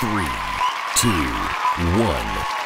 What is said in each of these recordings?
Three, two, one.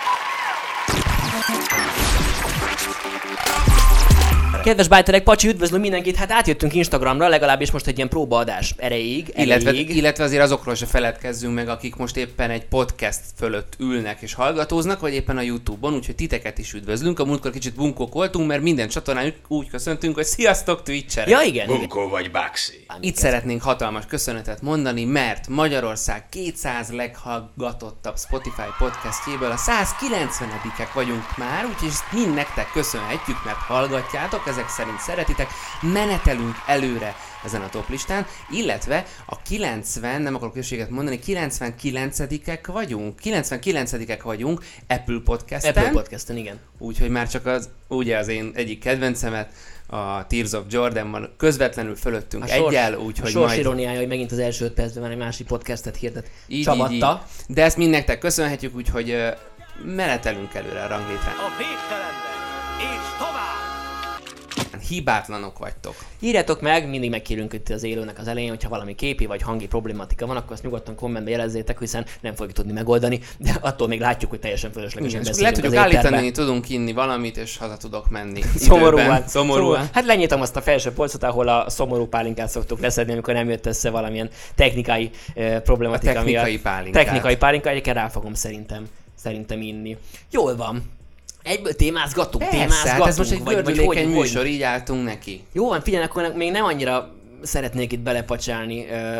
Kedves bájterek, Pacsi, üdvözlöm mindenkit, hát átjöttünk Instagramra, legalábbis most egy ilyen próbaadás erejéig. Illetve, erejéig. illetve azért azokról se feledkezzünk meg, akik most éppen egy podcast fölött ülnek és hallgatóznak, vagy éppen a Youtube-on, úgyhogy titeket is üdvözlünk. A múltkor kicsit bunkók voltunk, mert minden csatornán úgy köszöntünk, hogy sziasztok Twitcherek! Ja, igen. igen. Bunkó vagy Baxi? Itt szeretnénk hatalmas köszönetet mondani, mert Magyarország 200 leghallgatottabb Spotify podcastjéből a 190-ek vagyunk már, úgyhogy ezt mind nektek köszönhetjük, mert hallgatjátok, ezek szerint szeretitek, menetelünk előre ezen a top listán, illetve a 90, nem akarok községet mondani, 99-ek vagyunk, 99-ek vagyunk Apple Podcasten, Apple Podcasten, igen. úgyhogy már csak az, ugye az én egyik kedvencemet, a Tears of Jordanban közvetlenül fölöttünk A sors, egyel, a úgyhogy sors majd iróniája, hogy megint az első öt percben már egy másik podcastet hirdet. így, így, Csavatta. így. De ezt mind nektek köszönhetjük, úgyhogy menetelünk előre a ranglétrán. a végtelenbe, és tovább! Hibátlanok vagytok. Írjátok meg, mindig megkérünk itt az élőnek az elején, hogyha valami képi vagy hangi problematika van, akkor azt nyugodtan kommentbe jelezzétek, hiszen nem fogjuk tudni megoldani, de attól még látjuk, hogy teljesen fölöslegesen beszélünk le tudjuk állítani, tudunk inni valamit, és haza tudok menni. Szomorúan. Időben. Szomorúan. Hát lenyitom azt a felső polcot, ahol a szomorú pálinkát szoktuk leszedni, amikor nem jött össze valamilyen technikai uh, problematika A technikai miatt. pálinkát. Technikai pálinka, egyébként rá fogom szerintem, szerintem inni. Jól van. Egyből témázgatunk, Persze, témázgatunk. hát ez most egy vagy, vagy hogy, hogy, műsor, így álltunk neki. Jó van, figyelj, akkor még nem annyira szeretnék itt belepacsálni uh,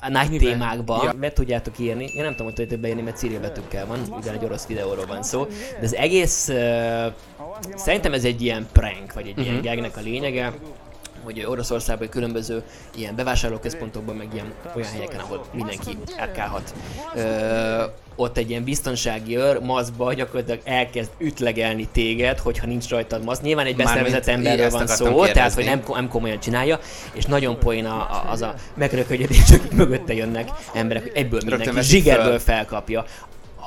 a nagy Miben? témákba. Ja. Ja. Be tudjátok írni. Én nem tudom, hogy tudjátok beírni, mert Cyril betűkkel van, ugyan egy orosz videóról van szó. De az egész, uh, szerintem ez egy ilyen prank, vagy egy uh-huh. ilyen gagnek a lényege hogy Oroszországban különböző ilyen bevásárlóközpontokban, meg ilyen olyan helyeken, ahol mindenki elkálhat. Ö, ott egy ilyen biztonsági őr maszkba gyakorlatilag elkezd ütlegelni téged, hogyha nincs rajtad maszk. Nyilván egy beszervezett emberről van szó, kérdezni. tehát hogy nem, nem komolyan csinálja, és nagyon poén a, a, az a megrökönyödés, akik mögötte jönnek emberek, hogy Rögtön mindenki zsigerből felkapja.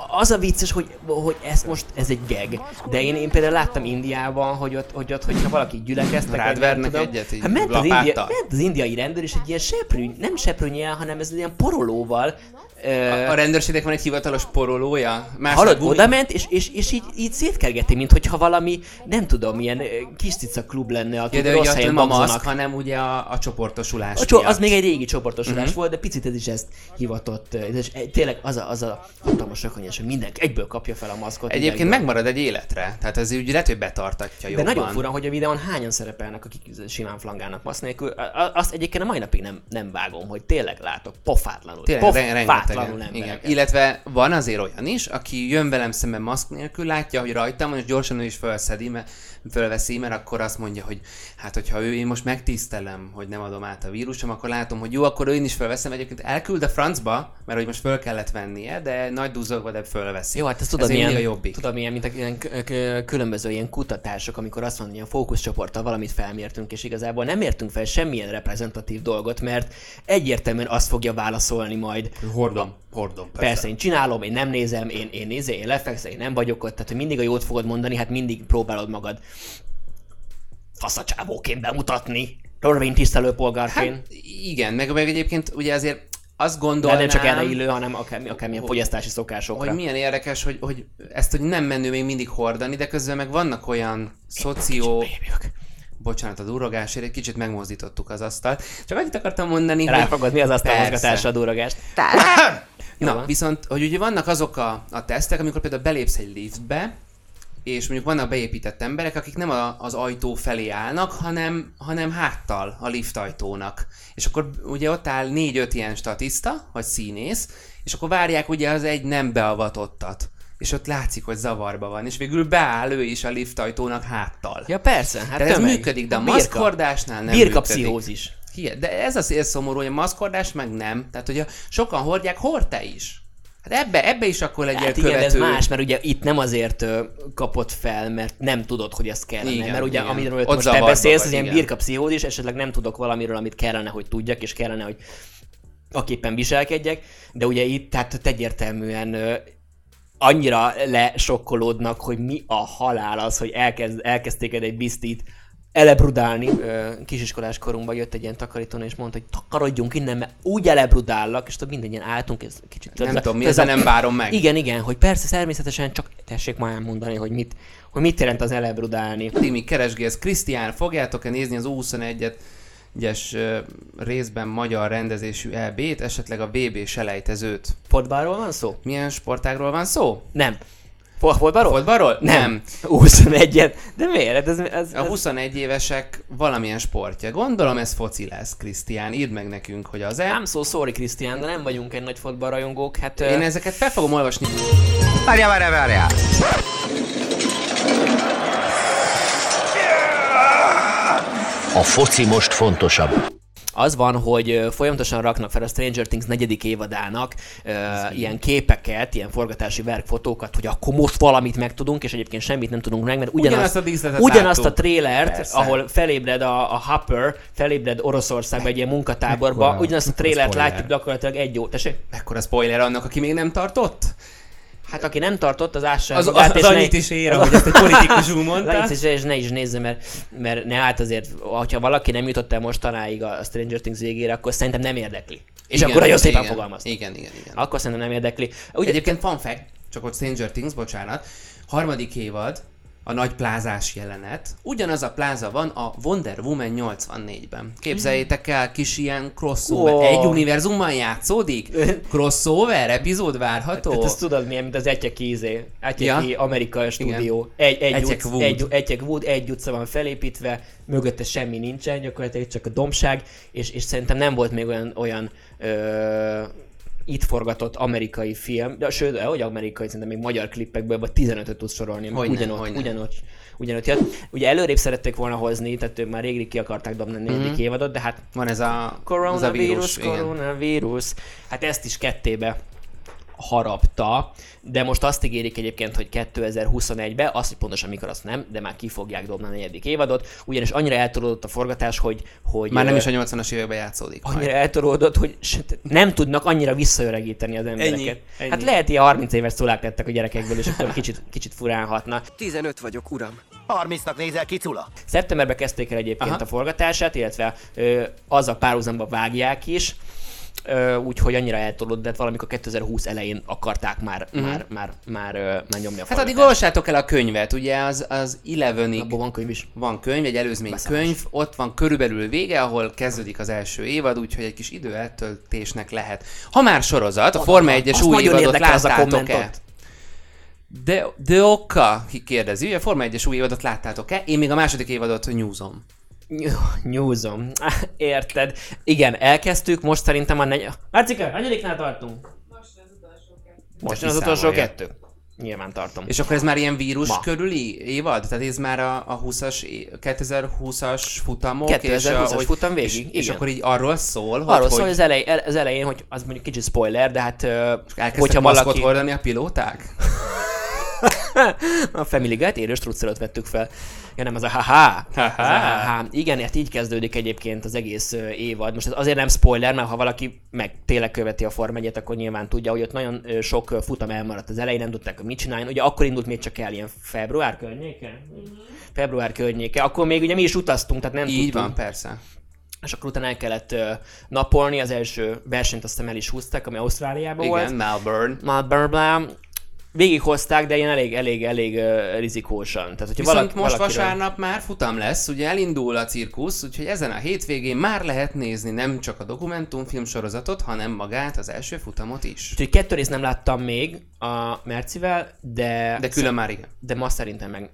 Az a vicces, hogy, hogy ez most, ez egy gag, de én, én például láttam Indiában, hogy ott, hogy ott hogyha valaki gyülekeztek, Rád vernek tudom, egyet így hát ment, az india, ment az indiai rendőr, és egy ilyen seprű, nem seprűnyel, hanem ez ilyen porolóval A, rendőrségnek van egy hivatalos porolója. Más Hallod, gumi- oda ment, és, és, és így, így szétkergeti, mint hogyha valami, nem tudom, ilyen kis cica klub lenne, akik Ja, de rossz helyen nem maszk, hanem ugye a, a csoportosulás A cso- az még egy régi csoportosulás uh-huh. volt, de picit ez is ezt hivatott. És tényleg az a, az a hatalmas rökönyes, hogy mindenki egyből kapja fel a maszkot. Egyébként egyből. megmarad egy életre, tehát ez úgy lehet, hogy betartatja De jobban. nagyon fura, hogy a videón hányan szerepelnek, akik simán flangálnak maszk nélkül. Azt egyébként a mai napig nem, nem vágom, hogy tényleg látok pofátlanul. Tényleg, re- pofátlanul rengetegen. Igen. embereket. Illetve van azért olyan is, aki jön velem szemben maszk nélkül, látja, hogy rajtam van, és gyorsan ő is felszedi, mert fölveszi, mert akkor azt mondja, hogy hát, hogyha ő én most megtisztelem, hogy nem adom át a vírusom, akkor látom, hogy jó, akkor én is felveszem. Egyébként elküld a francba, mert hogy most föl kellett vennie, de nagy duzzogva, de fölveszi. Jó, hát ez tudod, ez milyen, jobbik. tudod, milyen, mint a ilyen különböző ilyen kutatások, amikor azt mondja, hogy a fókuszcsoporttal valamit felmértünk, és igazából nem értünk fel semmilyen reprezentatív dolgot, mert egyértelműen azt fogja válaszolni majd. Hordom, hordom. Persze. Persze, én csinálom, én nem nézem, én, én nézem, én lefekszem, én nem vagyok ott, tehát hogy mindig a jót fogod mondani, hát mindig próbálod magad faszacsávóként bemutatni, törvény tisztelő polgárként. Hát, igen, meg, meg egyébként ugye azért azt de gondolnám... nem csak erre illő, hanem akár, akármilyen fogyasztási szokásokra. hogy milyen érdekes, hogy, hogy ezt hogy nem menő még mindig hordani, de közben meg vannak olyan szoció... Bocsánat a durrogásért, egy kicsit megmozdítottuk az asztalt. Csak annyit akartam mondani, Ráfogad, mi az azt a Persze. mozgatásra a durragást? Jó Na, viszont, hogy ugye vannak azok a, a tesztek, amikor például belépsz egy liftbe, és mondjuk vannak beépített emberek, akik nem a, az ajtó felé állnak, hanem, hanem háttal a lift ajtónak. És akkor ugye ott áll négy-öt ilyen statiszta, vagy színész, és akkor várják ugye az egy nem beavatottat. És ott látszik, hogy zavarba van, és végül beáll ő is a lift ajtónak háttal. Ja persze, hát Tehát ez működik, de a birka. maszkordásnál nem Birka működik. pszichózis. Hihet, de ez az szomorú, hogy a maszkordás meg nem. Tehát, hogy a sokan hordják, hord te is. Hát ebbe, ebbe is akkor legyél Hát igen, ez más, mert ugye itt nem azért kapott fel, mert nem tudod, hogy ez kellene. Igen, mert ugye igen. amiről Ott most te beszélsz, vagy, az ilyen birka pszichózis, esetleg nem tudok valamiről, amit kellene, hogy tudjak, és kellene, hogy aképpen viselkedjek, de ugye itt tehát egyértelműen annyira lesokkolódnak, hogy mi a halál az, hogy elkezd, elkezdték egy biztit elebrudálni. Kisiskolás korunkban jött egy ilyen takarítón, és mondta, hogy takarodjunk innen, mert úgy elebrudállak, és tudod, minden ilyen álltunk, ez kicsit... Nem tudom, mi ez ezzel nem várom meg. Igen, igen, hogy persze természetesen csak tessék már elmondani, hogy mit, hogy mit jelent az elebrudálni. Még keresgélsz. Krisztián, fogjátok-e nézni az U21-et egyes részben magyar rendezésű EB-t, esetleg a VB selejtezőt? Fotballról van szó? Milyen sportágról van szó? Nem. Fo- Fotballról? Fotballról? Nem. 21-et. De miért? Ez, ez, A ez... 21 évesek valamilyen sportja. Gondolom ez foci lesz, Krisztián. Írd meg nekünk, hogy az-e. Nem szó, sorry Krisztián, de nem vagyunk egy nagy fotballrajongók. Hát, Én ö, ezeket fel fogom olvasni. Várjál, várjál, várjál! A foci most fontosabb. Az van, hogy folyamatosan raknak fel a Stranger Things negyedik évadának ö, ilyen képeket, ilyen forgatási verkfotókat, hogy akkor most valamit megtudunk, és egyébként semmit nem tudunk meg, mert ugyanazt, Ugyanazt a ugyanazt a láttuk. trélert, Persze. ahol felébred a, a Hopper, felébred Oroszországba egy ilyen munkatáborba, Mekkora- ugyanazt a trélert spoiler. látjuk gyakorlatilag egy jó. Tessék? Mekkora spoiler annak, aki még nem tartott? Hát aki nem tartott, az ássa Az, magát, az, az ne- annyit is ér, hogy ezt egy politikusú mondta. Legyen szíves, és ne is nézze, mert, mert ne hát azért, ha valaki nem jutott el mostanáig a Stranger Things végére, akkor szerintem nem érdekli. És Igen, akkor nagyon szépen igen, fogalmaztam. Igen, igen, igen. Akkor szerintem nem érdekli. Ugye, Egyébként fun fact, csak ott Stranger Things, bocsánat, harmadik évad, a nagy plázás jelenet. Ugyanaz a pláza van a Wonder Woman 84-ben. Képzeljétek el, kis ilyen crossover. Ó. Egy univerzumban játszódik? Crossover epizód várható? Tehát ezt tudod milyen, mint az Etyeki izé. Etyeki Ja. amerikai stúdió. Egy, egy, Etyek utc, Wood. egy, Etyek Wood, egy utca van felépítve, mögötte semmi nincsen, gyakorlatilag csak a dombság, és, és szerintem nem volt még olyan, olyan ö, itt forgatott amerikai film, de sőt, hogy amerikai, szerintem még magyar klippekből, vagy 15-öt tudsz sorolni, Hogyne, ugyanott, hogyne. ugyanott, ugyanott jött. Ugye előrébb szerették volna hozni, tehát ők már rég ki akarták dobni a negyedik Mhm. évadot, de hát Van ez a, Koronavírus, vírus. igen. koronavírus. Hát ezt is kettébe harapta, de most azt ígérik egyébként, hogy 2021-ben, azt, hogy pontosan mikor, azt nem, de már ki fogják dobni a negyedik évadot, ugyanis annyira eltolódott a forgatás, hogy, hogy Már nem is a 80-as években játszódik. majd. annyira eltolódott, hogy nem tudnak annyira visszaöregíteni az embereket. Ennyi, ennyi. Hát lehet ilyen 30 éves szulák lettek a gyerekekből, és akkor kicsit, kicsit furán hatna. 15 vagyok, uram. 30-nak nézel ki, Cula? Szeptemberben kezdték el egyébként Aha. a forgatását, illetve ö, az a párhuzamba vágják is, úgyhogy annyira eltolódott, de hát valamikor 2020 elején akarták már, uh-huh. már, már, már, már nyomni a Hát addig olvassátok el a könyvet, ugye az, az Elevenig Abban van könyv is. van könyv, egy előzmény Beszámos. könyv, ott van körülbelül vége, ahol kezdődik az első évad, úgyhogy egy kis idő eltöltésnek lehet. Ha már sorozat, a Forma 1-es Azt új évadot láttátok-e? De, de oka, ki kérdezi, ugye a Forma 1-es új évadot láttátok-e? Én még a második évadot nyúzom. Nyúzom. Érted? Igen, elkezdtük, most szerintem a negy... Márcika, hanyadiknál tartunk? Most az utolsó kiszámolja. kettő. Nyilván tartom. És akkor ez már ilyen vírus Ma. körüli évad? Tehát ez már a, a 20-as, é- 2020-as futamok? 2020-as és a, hogy- futam végig, És, és igen. akkor így arról szól, hogy, Arról hogy szól, hogy az, elej, el- az elején, hogy az mondjuk kicsit spoiler, de hát elkezdtek hogyha maszkot valaki... hordani a pilóták? A Family Guy-t élő vettük fel. Ja nem, az a haha. Ha-ha. Igen, hát így kezdődik egyébként az egész évad. Most ez azért nem spoiler, mert ha valaki meg tényleg követi a Form 1 akkor nyilván tudja, hogy ott nagyon sok futam elmaradt az elején, nem tudták, hogy mit csinálni. Ugye akkor indult még csak el ilyen február környéke? Február környéke. Akkor még ugye mi is utaztunk, tehát nem Így tudtunk. van, persze. És akkor utána el kellett ö, napolni, az első versenyt azt hiszem el is húzták, ami Ausztráliában volt. Igen, Melbourne. Melbourne végighozták, de ilyen elég, elég, elég uh, rizikósan. Tehát, hogyha Viszont valaki, most valakiről- vasárnap már futam lesz, ugye elindul a cirkusz, úgyhogy ezen a hétvégén már lehet nézni nem csak a dokumentumfilm sorozatot, hanem magát, az első futamot is. Úgyhogy kettő részt nem láttam még a Mercivel, de... De külön már igen. De ma szerintem meg...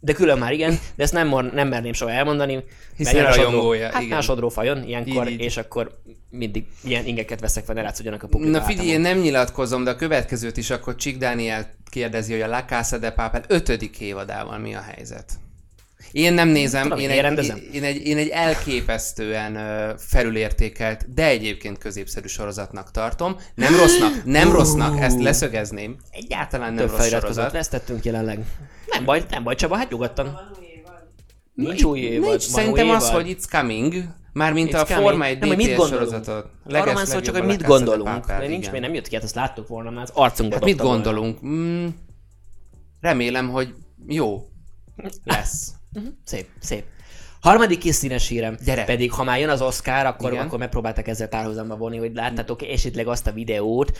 De külön már igen, de ezt nem, nem merném soha elmondani. Hiszen jön a sodró- rajongója, Hát igen. már a sodrófa jön ilyenkor, Így, így. és akkor mindig ilyen ingeket veszek fel, ne látszódjanak a publik Na figyelj, én nem nyilatkozom, de a következőt is akkor Csik Dániel kérdezi, hogy a La Casa de Papel ötödik évadával mi a helyzet. Én nem nézem, Tudom, én, én egy, én, egy, én egy elképesztően felülértékelt, de egyébként középszerű sorozatnak tartom. Nem rossznak, nem rossznak, ezt leszögezném. Egyáltalán nem Több rossz sorozat. vesztettünk jelenleg. Nem baj, nem baj Csaba, hát nyugodtan. Nincs új évad. Nincs, szerintem az, hogy it's coming, mármint It's a coming. Forma 1 Nem, mit sorozatot. Arról van szó, csak hogy mit gondolunk. De nincs, még nem jött ki, hát azt láttuk volna, már az arcunkba Hát mit gondolunk? Mm, remélem, hogy jó lesz. Szép, szép. Harmadik kis színes hírem, Gyere. pedig ha már jön az Oscar, akkor, Igen. akkor megpróbáltak ezzel párhuzamba vonni, hogy láttátok esetleg azt a videót,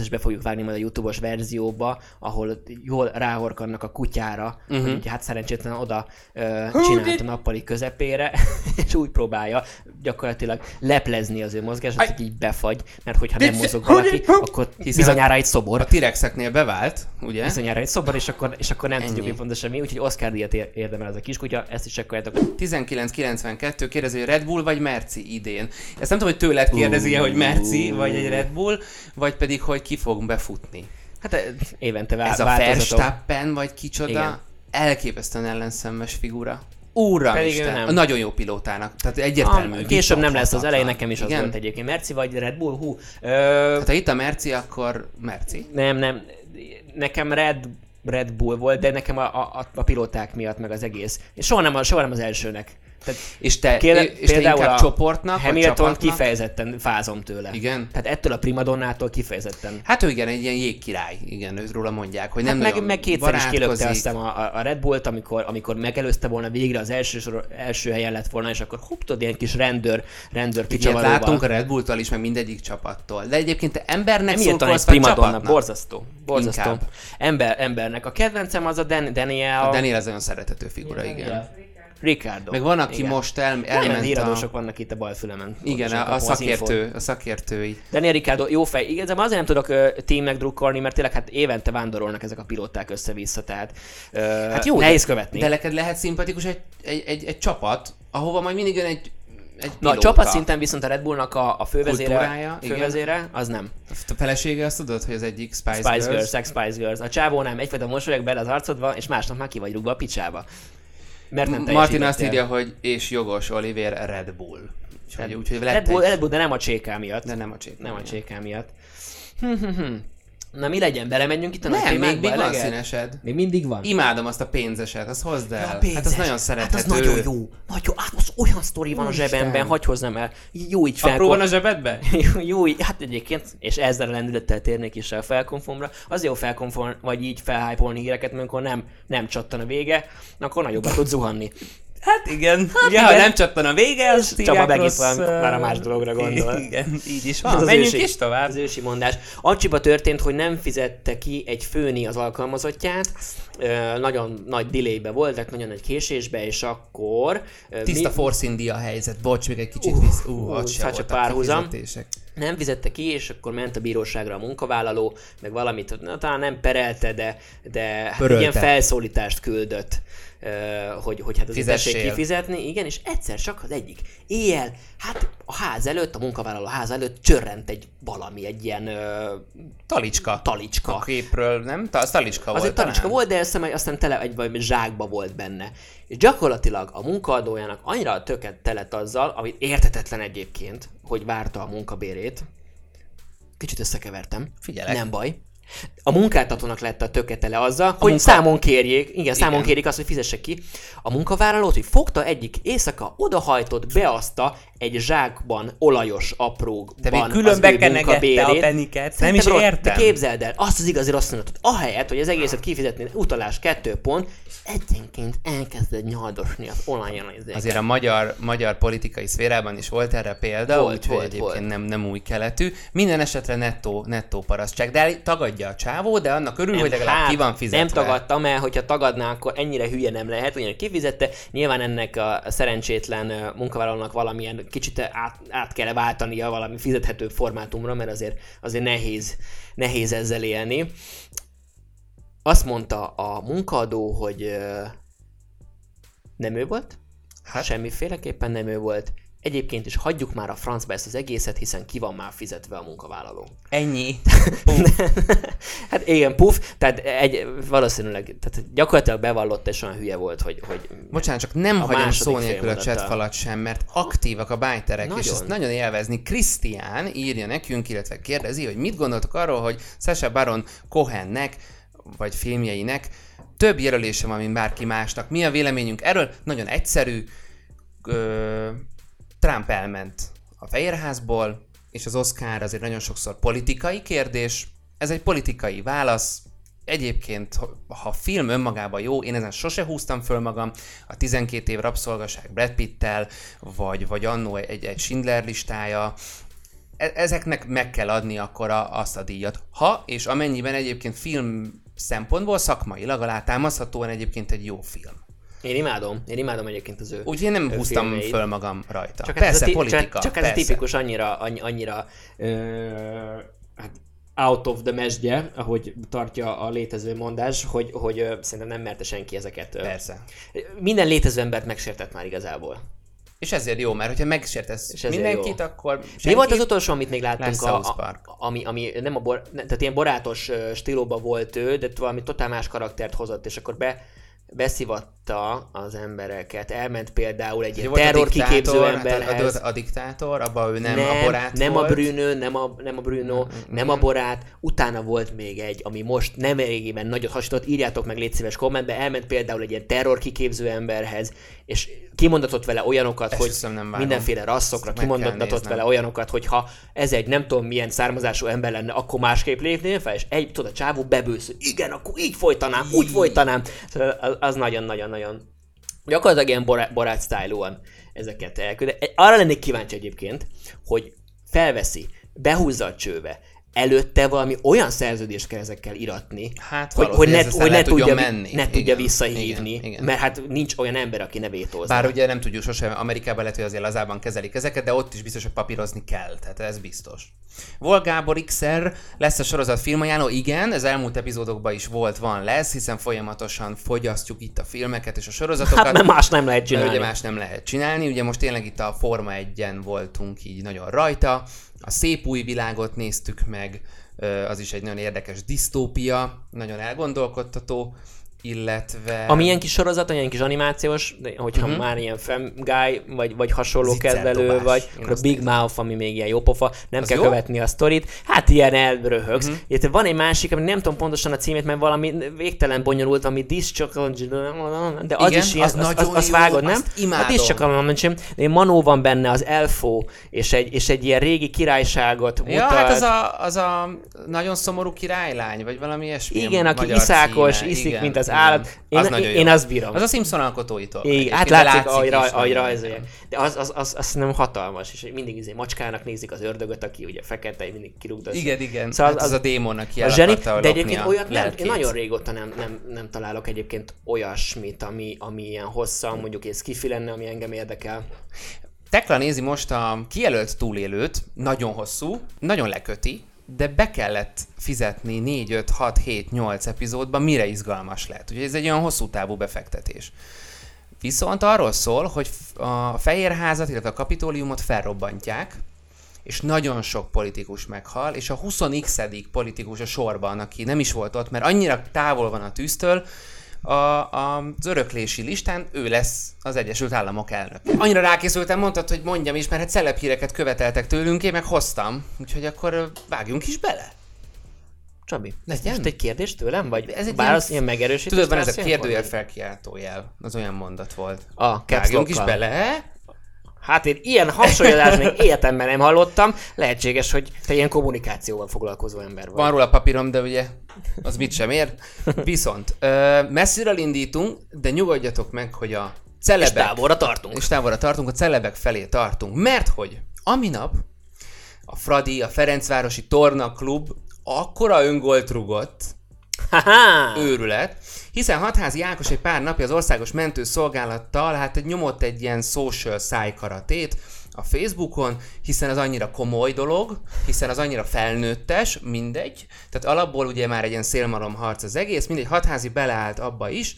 is be fogjuk vágni majd a YouTube-os verzióba, ahol jól ráhorkannak a kutyára, uh-huh. hogy hát szerencsétlen oda ö, csinált a nappali közepére, és úgy próbálja gyakorlatilag leplezni az ő mozgását, hogy így befagy, mert hogyha nem mozog valaki, akkor bizonyára egy szobor. A T-rexeknél bevált, ugye? Bizonyára egy szobor, és akkor, és akkor nem Ennyi. tudjuk, hogy pontosan mi, úgyhogy Oscar díjat ér- érdemel ez a kiskutya, ezt is csekkoljátok. 1992 kérdezi, hogy Red Bull vagy Merci idén. Ezt nem tudom, hogy tőled kérdezi hogy Merci vagy egy Red Bull, vagy pedig, hogy ki fog befutni. Hát eh, évente vá- Ez a. Verstappen vagy kicsoda, Igen. elképesztően ellenszenves figura. Úram Pedig Isten, nem. nagyon jó pilótának. Tehát egyértelmű. Ah, később nem lesz az elején, nekem is az Igen? volt egyébként. Merci vagy Red Bull? Hú. Ö, Hát ha itt a Merci, akkor Merci. nem, nem. Nekem Red, Red Bull volt, de nekem a, a, a pilóták miatt meg az egész. És soha nem, a- soha nem az elsőnek. Tehát És te, Kéle- és te inkább a csoportnak, Hamilton csapatnak? kifejezetten fázom tőle. Igen? Tehát ettől a primadonnától kifejezetten. Hát ő igen, egy ilyen jégkirály, igen, őt róla mondják, hogy nem Hát meg, meg kétszer is kilökte aztán a, a- Red Bullt, amikor, amikor megelőzte volna végre az első, sor, első helyen lett volna, és akkor hopp, tudod, ilyen kis rendőr, rendőr Ilyet kicsavaróval. látunk a Red Bulltól is, meg mindegyik csapattól. De egyébként te embernek Hamilton egy primadonna, borzasztó. Borzasztó. Inkább. Ember, embernek. A kedvencem az a Dan, Daniel. A Daniel az olyan szeretető figura, igen. Ricardo. Meg van, aki Igen. most el, Nagyon elment a... híradósok vannak itt a bal fülemen. Igen, a, a szakértő, a szakértői. Daniel Ricardo, jó fej. Igazából azért nem tudok uh, teamnek drukkolni, mert tényleg hát évente vándorolnak ezek a pilóták össze-vissza, tehát uh, hát jó, nehéz de, követni. De neked lehet szimpatikus egy, egy, egy, egy csapat, ahova majd mindig jön egy, egy Na, a pilóta. csapatszinten viszont a Red Bullnak a, a fővezére, Kultúrája, igen. fővezére az nem. A felesége azt tudod, hogy az egyik Spice, Spice Girls. Girls, Sex Spice Girls. A csávó nem, egyfajta mosolyog bele az arcodba, és másnap már ki vagy rúgva a picsába. Mert nem Martin azt írja, hogy és jogos Oliver Red Bull. Úgyhogy, úgyhogy Red Bull, egy- Red Bull, de nem a cséká miatt. De nem a csét. Nem a cséká miatt. Hm, hm, hm. Na mi legyen, belemegyünk itt a nagy Nem, még, még van színesed. Még mindig van. Imádom azt a pénzeset, azt hozd el. A hát az pénzes. nagyon szerethető. Hát az nagyon jó. Nagyon, hát az olyan sztori van a Úristen. zsebemben, hagyj hozzam el. Jó így Apró van a zsebedbe? jó, így- hát egyébként, és ezzel a lendülettel térnék is a felkonfomra, az jó felkonform, vagy így felhájpolni híreket, mert amikor nem, nem csattan a vége, akkor nagyobbat tud zuhanni. Hát igen. Hát Ugye, igen. ha nem csattan a vége, az Csaba megint rossz, már a más dologra gondol. Igen, így is Ez van. az Menjünk ősi- is tovább. Az ősi mondás. Acsiba történt, hogy nem fizette ki egy főni az alkalmazottját, Ö, nagyon nagy delaybe voltak, nagyon nagy késésbe, és akkor... ö, Tiszta mi- Force India helyzet, bocs, még egy kicsit Uh, visz. Ú, uh, se hát csak párhuzam. nem fizette ki, és akkor ment a bíróságra a munkavállaló, meg valamit, na, talán nem perelte, de, de hát ilyen felszólítást küldött, hogy, hogy hát azért tessék kifizetni, igen, és egyszer csak az egyik éjjel, hát a ház előtt, a munkavállaló ház előtt csörrent egy valami, egy ilyen ö, Talicska. talicska. A képről, nem? Ta, az talicska Az volt egy talicska talán. volt, de azt hiszem, aztán tele egy valami zsákba volt benne. És gyakorlatilag a munkaadójának annyira töket telett azzal, amit értetetlen egyébként, hogy várta a munkabérét. Kicsit összekevertem. Figyelek. Nem baj. A munkáltatónak lett a töketele azzal, hogy munka- számon kérjék, igen, számon Igen. kérik azt, hogy fizesse ki. A munkavállalót, hogy fogta egyik éjszaka, odahajtott, beaszta egy zsákban, olajos aprókban Te még külön bekenegette a peniket. Nem is értem. De képzeld el, azt az igazi rossz mondatot. Ahelyett, hogy az egészet kifizetni, utalás kettő pont, egyenként elkezded nyaldosni az olajon az Azért a magyar, magyar politikai szférában is volt erre példa, Volt, úgyhogy egyébként volt. Nem, nem új keletű. Minden esetre nettó, nettó parasztság. De el- tagadja a csávó, de annak örül, hogy legalább ki van fizetve. hát, Nem tagadtam el, hogyha tagadná, akkor ennyire hülye nem lehet, ugyanis kifizette. Nyilván ennek a szerencsétlen munkavállalónak valamilyen kicsit át, át kell váltania valami fizethetőbb formátumra, mert azért, azért nehéz, nehéz ezzel élni. Azt mondta a munkaadó, hogy nem ő volt, hát? semmiféleképpen nem ő volt. Egyébként is hagyjuk már a francba ezt az egészet, hiszen ki van már fizetve a munkavállaló. Ennyi. hát igen, puf, tehát egy, valószínűleg, tehát gyakorlatilag bevallotta, és olyan hülye volt, hogy, hogy Bocsánat, csak nem hagyom szó nélkül a chatfalat sem, mert aktívak a bájterek, és Nagyon. ezt nagyon élvezni. Krisztián írja nekünk, illetve kérdezi, hogy mit gondoltok arról, hogy Sasha Baron Cohennek, vagy filmjeinek több jelölése van, mint bárki másnak. Mi a véleményünk erről? Nagyon egyszerű. Ö, Trump elment a Fehérházból, és az Oscar azért nagyon sokszor politikai kérdés. Ez egy politikai válasz, egyébként, ha a film önmagában jó, én ezen sose húztam föl magam, a 12 év rabszolgaság Brad Pittel, vagy, vagy annó egy, egy Schindler listája, e- ezeknek meg kell adni akkor a, azt a díjat. Ha és amennyiben egyébként film szempontból szakmailag alátámaszhatóan egyébként egy jó film. Én imádom, én imádom egyébként az ő Úgyhogy én nem húztam föl magam rajta. Csak persze, ez a, ti- politika, csak, csak ez persze. a tipikus annyira, annyi- annyira ö, hát out of the mesdje, ahogy tartja a létező mondás, hogy, hogy ö, szerintem nem merte senki ezeket. ö. Persze. Minden létező embert megsértett már igazából. És ezért jó, mert hogyha megsértesz És mindenkit, jó. akkor Mi volt az utolsó, amit még láttunk? A, a, ami, ami nem a bor, tehát ilyen barátos ö, stílóban volt ő, de valami totál más karaktert hozott, és akkor be, beszivatta az embereket. Elment például egy ilyen volt a terror diktátor, kiképző hát a, emberhez. a, a, diktátor, abban ő nem, nem, a borát nem volt. a Bruno, nem a, nem a Bruno, nem a borát, utána volt még egy, ami most nem régében nagyot hasonlott, írjátok meg légy szíves kommentbe, elment például egy ilyen terror kiképző emberhez, és kimondatott vele olyanokat, Ezt hogy nem mindenféle rasszokra kimondatott vele olyanokat, hogy ha ez egy nem tudom milyen származású ember lenne, akkor másképp lépnél fel, és egy, tudod, a csávó bebősző, igen, akkor így folytanám, úgy folytanám. Szóval az- nagyon-nagyon-nagyon gyakorlatilag ilyen borá- barát ezeket elküldi. Arra lennék kíváncsi egyébként, hogy felveszi, behúzza a csőbe, előtte valami olyan szerződést kell ezekkel iratni, Hát hogy, hogy ne, hogy ne tudja, menni. ne tudja Igen, visszahívni, igen, igen. mert hát nincs olyan ember, aki ne vétózna. Bár ugye nem tudjuk sosem, Amerikában lehet, hogy azért lazában kezelik ezeket, de ott is biztos, hogy papírozni kell, tehát ez biztos. Volt Gábor XR, lesz a sorozat filmajánló, igen, ez elmúlt epizódokban is volt, van, lesz, hiszen folyamatosan fogyasztjuk itt a filmeket és a sorozatokat. hát mert más nem lehet Mert csinálni. ugye más nem lehet csinálni, ugye most tényleg itt a Forma 1-en voltunk így nagyon rajta, a szép új világot néztük meg, az is egy nagyon érdekes disztópia, nagyon elgondolkodtató, illetve... Ami ilyen kis sorozat, olyan kis animációs, de hogyha uh-huh. már ilyen Famguy, vagy, vagy hasonló kedvelő, vagy Én akkor a Big nézem. Mouth, ami még ilyen jó pofa, nem Az kell jó? követni a sztorit. Hát ilyen elröhögsz. Uh-huh. Itt van egy másik, ami nem tudom pontosan a címét, mert valami végtelen bonyolult, ami This Chocolate, de az Igen, is ilyen, az az, az, az jó, vágod, nem? A imádom. Chocolate, de Manó van benne, az Elfo, és egy, és egy ilyen régi királyságot Ja, mutat. hát az a, az a nagyon szomorú királylány, vagy valami ilyesmi. Igen, a aki iszákos, címe. iszik, Igen, mint az. Állat. Én, az én, nagyon én jó. azt bírom. Az a Simpson alkotóitól. Igen, hát látszik, ahogy, raj, rajzolják. De az, az, az, az nem hatalmas, és mindig izé macskának nézik az ördögöt, aki ugye fekete, mindig kirúgdos. Igen, igen. Szóval az- hát az, az, a démon, aki A zseni, de egyébként olyat nem, én nagyon régóta nem, nem, nem találok egyébként olyasmit, ami, ami ilyen hosszan, mondjuk ez kifi lenne, ami engem érdekel. Tekla nézi most a kijelölt túlélőt, nagyon hosszú, nagyon leköti, de be kellett fizetni 4, 5, 6, 7, 8 epizódban, mire izgalmas lett. Úgyhogy ez egy olyan hosszú távú befektetés. Viszont arról szól, hogy a Fehérházat, illetve a Kapitóliumot felrobbantják, és nagyon sok politikus meghal, és a 20x politikus a sorban, aki nem is volt ott, mert annyira távol van a tűztől, a, a, az öröklési listán ő lesz az Egyesült Államok elnöke. Annyira rákészültem, mondtad, hogy mondjam is, mert hát celebhíreket követeltek tőlünk, én meg hoztam. Úgyhogy akkor vágjunk is bele. Csabi, Legyen. most egy kérdés tőlem? Vagy Ez egy bár ilyen- ilyen megerősítő? Tudod, van ez a válasz kérdőjel felkiáltójel. Az olyan mondat volt. A Vágjunk is bele. Hát én ilyen hasonlódást még életemben nem hallottam. Lehetséges, hogy te ilyen kommunikációval foglalkozó ember vagy. Van róla papírom, de ugye az mit sem ér. Viszont ö, messziről indítunk, de nyugodjatok meg, hogy a És celebek... távolra tartunk. és távolra tartunk, a celebek felé tartunk. Mert hogy aminap a Fradi, a Ferencvárosi Torna Klub akkora öngolt rugott, Haha! őrület, hiszen Hatházi Ákos egy pár napja az Országos Mentőszolgálattal hát egy nyomott egy ilyen social szájkaratét a Facebookon, hiszen az annyira komoly dolog, hiszen az annyira felnőttes, mindegy. Tehát alapból ugye már egy ilyen szélmalom harc az egész, mindegy, Hatházi beleállt abba is,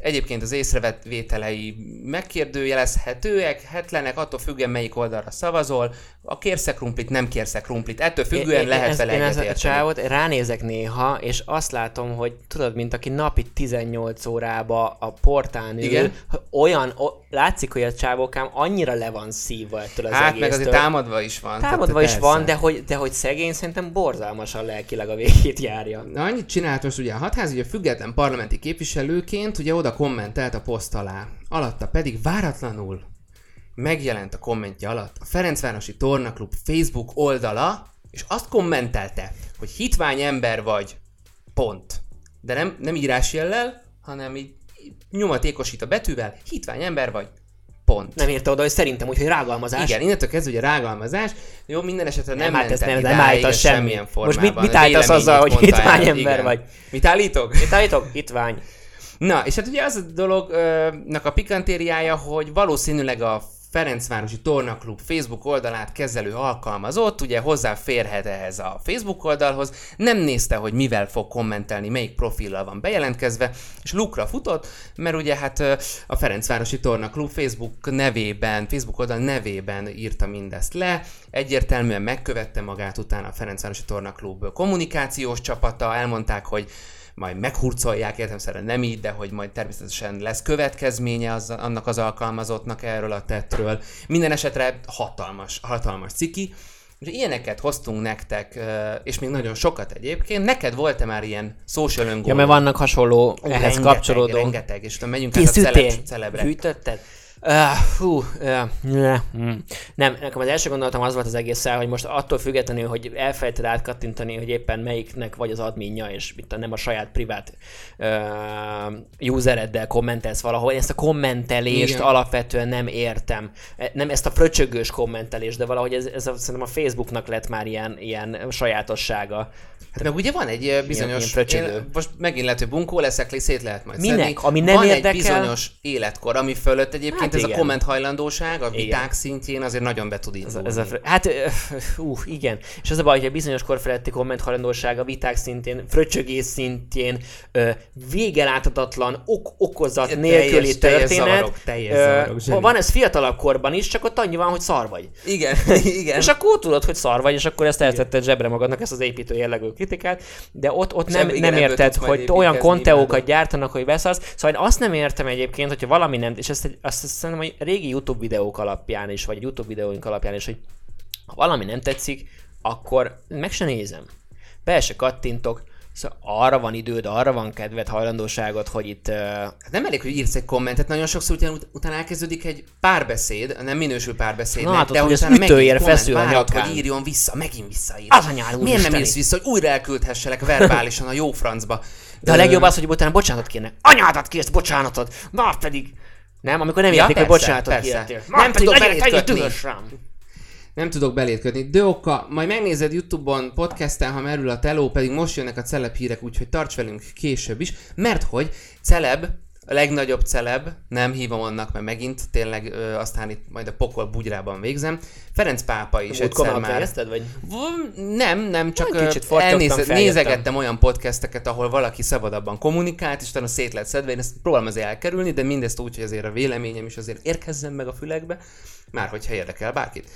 Egyébként az észrevételei megkérdőjelezhetőek, hetlenek, attól függően melyik oldalra szavazol. A kérsz krumplit, nem kérsz krumplit, ettől függően Én- lehet vele Én ezt a csávot ránézek néha, és azt látom, hogy tudod, mint aki napi 18 órába a portán ül, Igen. olyan, o, látszik, hogy a csávókám annyira le van szívva ettől az Hát meg azért támadva is van. Támadva is persze. van, de hogy, de hogy szegény szerintem borzalmasan lelkileg a végét járja. Na, annyit csinált most ugye a hatház, ugye független parlamenti képviselőként ugye oda kommentelt a poszt alá. Alatta pedig váratlanul megjelent a kommentje alatt a Ferencvárosi Tornaklub Facebook oldala, és azt kommentelte, hogy hitvány ember vagy, pont. de nem, nem írás jellel, hanem így nyomatékosít a betűvel, hitvány ember vagy, pont. Nem írta oda, hogy szerintem úgy, hogy rágalmazás. Igen, innentől kezdve ugye rágalmazás, jó, minden esetre nem, Nem, hát ezt nem- nem állítasz semmi. semmilyen Most formában. mit- mit A állítasz azzal, hogy hitvány ember igen. vagy? Mit állítok? Mit állítok? Hitvány. Na, és hát ugye az a dolognak a pikantériája, hogy valószínűleg a Ferencvárosi Tornaklub Facebook oldalát kezelő alkalmazott, ugye hozzáférhet ehhez a Facebook oldalhoz, nem nézte, hogy mivel fog kommentelni, melyik profillal van bejelentkezve, és lukra futott, mert ugye hát a Ferencvárosi Tornaklub Facebook nevében, Facebook oldal nevében írta mindezt le, egyértelműen megkövette magát utána a Ferencvárosi Tornaklub kommunikációs csapata, elmondták, hogy majd meghurcolják, értem nem így, de hogy majd természetesen lesz következménye az, annak az alkalmazottnak erről a tettről. Minden esetre hatalmas, hatalmas ciki. És ilyeneket hoztunk nektek, és még nagyon sokat egyébként. Neked volt-e már ilyen social öngól? Ja, mert vannak hasonló Ó, ehhez rengeteg, kapcsolódó. Rengeteg, és tudom, megyünk át a Készültél? celeb, celebrekre. Gyűjtötted? Uh, fú, uh, ne, nem, nekem az első gondolatom az volt az egészen, hogy most attól függetlenül, hogy elfelejted átkattintani, hogy éppen melyiknek vagy az adminja, és mit nem a saját privát uh, usereddel kommentelsz valahol, én ezt a kommentelést Igen. alapvetően nem értem. E, Nem ezt a fröcsögős kommentelést, de valahogy ez, ez a, szerintem a Facebooknak lett már ilyen, ilyen sajátossága. Hát meg ugye van egy bizonyos, ilyen fröcsögő. én most megint lehet, hogy bunkó leszek, szét lehet majd Minek? szedni. Ami nem van érdekel? egy bizonyos életkor, ami fölött egyébként Hát ez igen. a komment hajlandóság, a Igen. viták szintjén azért nagyon be tud Ez indulni. ez a, hát, ö, ú, igen. És az a baj, hogy a bizonyos kor feletti kommenthajlandóság a viták szintén, fröcsögés szintjén, ö, végeláthatatlan, ok, okozat nélküli teljes történet. zavarok, teljes Ö, zavarok, zseni. van ez fiatalabb korban is, csak ott annyi van, hogy szar vagy. Igen, igen. És akkor tudod, hogy szar vagy, és akkor ezt eltetted zsebre magadnak, ezt az építő jellegű kritikát, de ott, ott nem, nem igen, érted, hogy olyan konteókat gyártanak, hogy veszasz. Szóval én azt nem értem egyébként, hogyha valami nem, és ezt, egy- azt szerintem, hogy régi YouTube videók alapján is, vagy YouTube videóink alapján is, hogy ha valami nem tetszik, akkor meg se nézem. Be se kattintok, szóval arra van időd, arra van kedved, hajlandóságod, hogy itt uh, Hát nem elég, hogy írsz egy kommentet, nagyon sokszor utána, utána elkezdődik egy párbeszéd, nem minősül párbeszédnek, Na, látod, de hogy az utána ütőér feszül a nyakán. hogy írjon vissza, megint visszaír. Az anyád Miért nem úristeni. írsz vissza, hogy újra elküldhesselek verbálisan a jó francba? De a legjobb az, hogy utána bocsánatot kérnek. Anyádat kérsz bocsánatot, már pedig. Nem, amikor nem Ja, értik, hogy bocsánatot kértél. Nem tudok legyen, belét tegyél kötni. dühös rám. Nem tudok belét kötni. Döoka, majd megnézed Youtube-on, podcasten, ha merül a teló, pedig most jönnek a celeb hírek, úgyhogy tarts velünk később is, mert hogy celeb, a legnagyobb celeb, nem hívom annak, mert megint tényleg ö, aztán itt majd a pokol bugyrában végzem. Ferenc pápa is Múltkor egyszer már fejezted, vagy? Nem, nem, csak Olyan kicsit feljöttem. nézegettem olyan podcasteket, ahol valaki szabadabban kommunikált, és utána szét lett szedve. Én ezt próbálom azért elkerülni, de mindezt úgy, hogy azért a véleményem is azért érkezzen meg a fülekbe, már hogyha érdekel bárkit.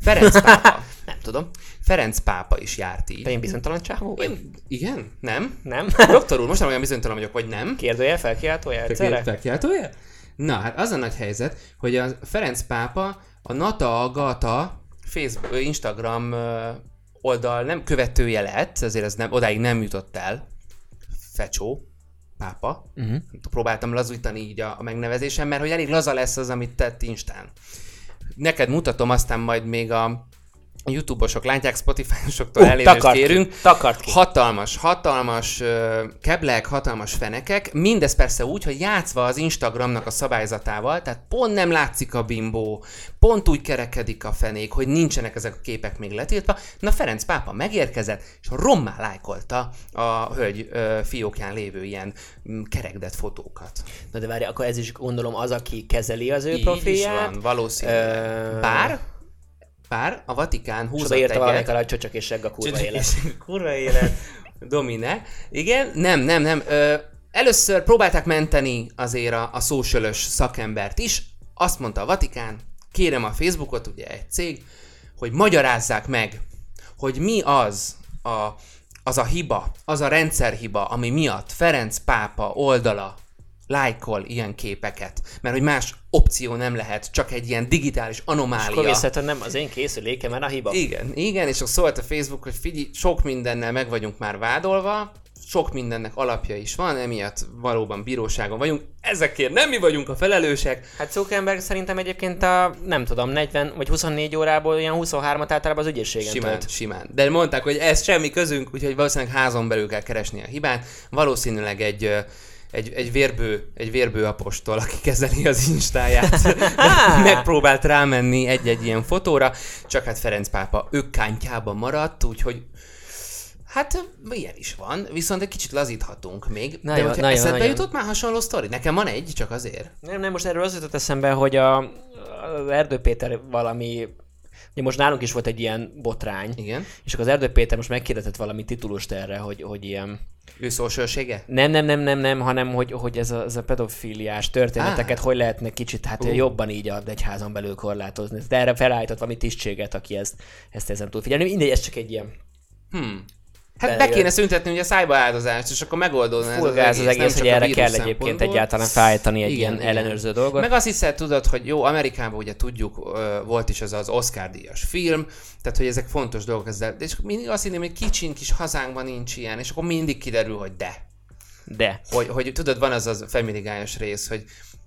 Ferenc pápa. Nem tudom. Ferenc pápa is járt Te így. én bizonytalan csávó vagy? Én, igen? Nem? Nem? Doktor úr, most nem olyan bizonytalan vagyok, vagy nem. Kérdőjel felkiáltója egyszerre? Felkiáltója? Na, hát az a nagy helyzet, hogy a Ferenc pápa a Nata Agata Facebook, Instagram oldal nem követője lett, azért ez nem, odáig nem jutott el. Fecsó, pápa. Uh-huh. Próbáltam lazítani így a, a megnevezésem, mert hogy elég laza lesz az, amit tett Instán. Neked mutatom, aztán majd még a YouTube-osok látják, Spotify-osoktól Ú, elnézést takart ki, kérünk. takart ki. Hatalmas, hatalmas uh, keblek, hatalmas fenekek, mindez persze úgy, hogy játszva az Instagramnak a szabályzatával, tehát pont nem látszik a bimbó, pont úgy kerekedik a fenék, hogy nincsenek ezek a képek még letiltva. Na Ferenc pápa megérkezett, és rommá lájkolta a hölgy uh, fiókján lévő ilyen mm, kerekdett fotókat. Na de várj, akkor ez is gondolom az, aki kezeli az ő Így is profilját. van, valószínűleg. Ö, Bár, bár a Vatikán húzott egyet, valamelyik alá, hogy csöcsök és segg a kurva élet. Kurva élet. Domine. Igen, nem, nem, nem. Ö, először próbálták menteni azért a, a socialös szakembert is. Azt mondta a Vatikán, kérem a Facebookot, ugye egy cég, hogy magyarázzák meg, hogy mi az a, az a hiba, az a rendszerhiba, ami miatt Ferenc pápa oldala lájkol ilyen képeket. Mert hogy más opció nem lehet, csak egy ilyen digitális Akkor anomália. viszont nem az én készülékem, mert a hiba. Igen, igen, és akkor szólt a Facebook, hogy figyelj, sok mindennel meg vagyunk már vádolva, sok mindennek alapja is van, emiatt valóban bíróságon vagyunk. Ezekért nem mi vagyunk a felelősek. Hát Zuckerberg szerintem egyébként a, nem tudom, 40 vagy 24 órából olyan 23-at általában az ügyészségen Simán, tölt. simán. De mondták, hogy ez semmi közünk, úgyhogy valószínűleg házon belül kell keresni a hibát. Valószínűleg egy egy, egy, vérbő, egy vérbő apostol, aki kezeli az instáját, megpróbált rámenni egy-egy ilyen fotóra, csak hát Ferenc pápa ökkántjában maradt, úgyhogy Hát ilyen is van, viszont egy kicsit lazíthatunk még. Na de hogyha na jó, eszedbe na jó. jutott már hasonló sztori? Nekem van egy, csak azért. Nem, nem, most erről az jutott eszembe, hogy a, az Erdő Péter valami Ugye most nálunk is volt egy ilyen botrány, Igen. és akkor az Erdő Péter most megkérdezett valami titulust erre, hogy, hogy ilyen... Ő szósősége? Nem, nem, nem, nem, nem, hanem hogy, hogy ez, a, ez a pedofiliás történeteket hogy lehetne kicsit hát Ú. jobban így a egyházon belül korlátozni. De erre felállított valami tisztséget, aki ezt, ezt ezen túl figyelni. Mindegy, ez csak egy ilyen Hmm. Hát be kéne szüntetni ugye a szájba áldozást, és akkor megoldódna ez az nem egész, hogy erre kell egyébként egyáltalán felállítani egy Igen, ilyen igen. ellenőrző dolgot. Meg azt hiszed, tudod, hogy jó, Amerikában ugye tudjuk, volt is az az Oscar díjas film, tehát hogy ezek fontos dolgok ezzel, és mindig azt hinném, hogy kicsiny kis hazánkban nincs ilyen, és akkor mindig kiderül, hogy de. De. Hogy, hogy tudod, van az az Family rész, hogy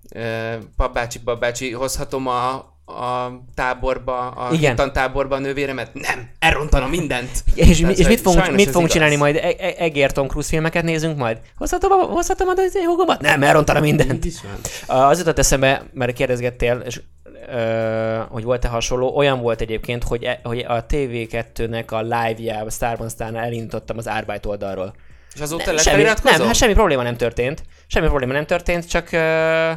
ö, papácsi, babácsi, hozhatom a, a táborba, a Igen. táborba a nővéremet? Nem, elrontana mindent. És, Tehát, és mit fogunk, mit fogunk igaz. csinálni majd? E- e- Egér Tom Cruise filmeket nézünk majd? Hozhatom, a- hozhatom a hugomat? Nem, elrontana mindent. Az jutott eszembe, mert kérdezgettél, és, ö, hogy volt-e hasonló, olyan volt egyébként, hogy, e, hogy a TV2-nek a live-jába, Starban Starnál elindítottam az Arbeit oldalról. És azóta Nem, semmi, nem, hát semmi probléma nem történt. Semmi probléma nem történt, csak ö,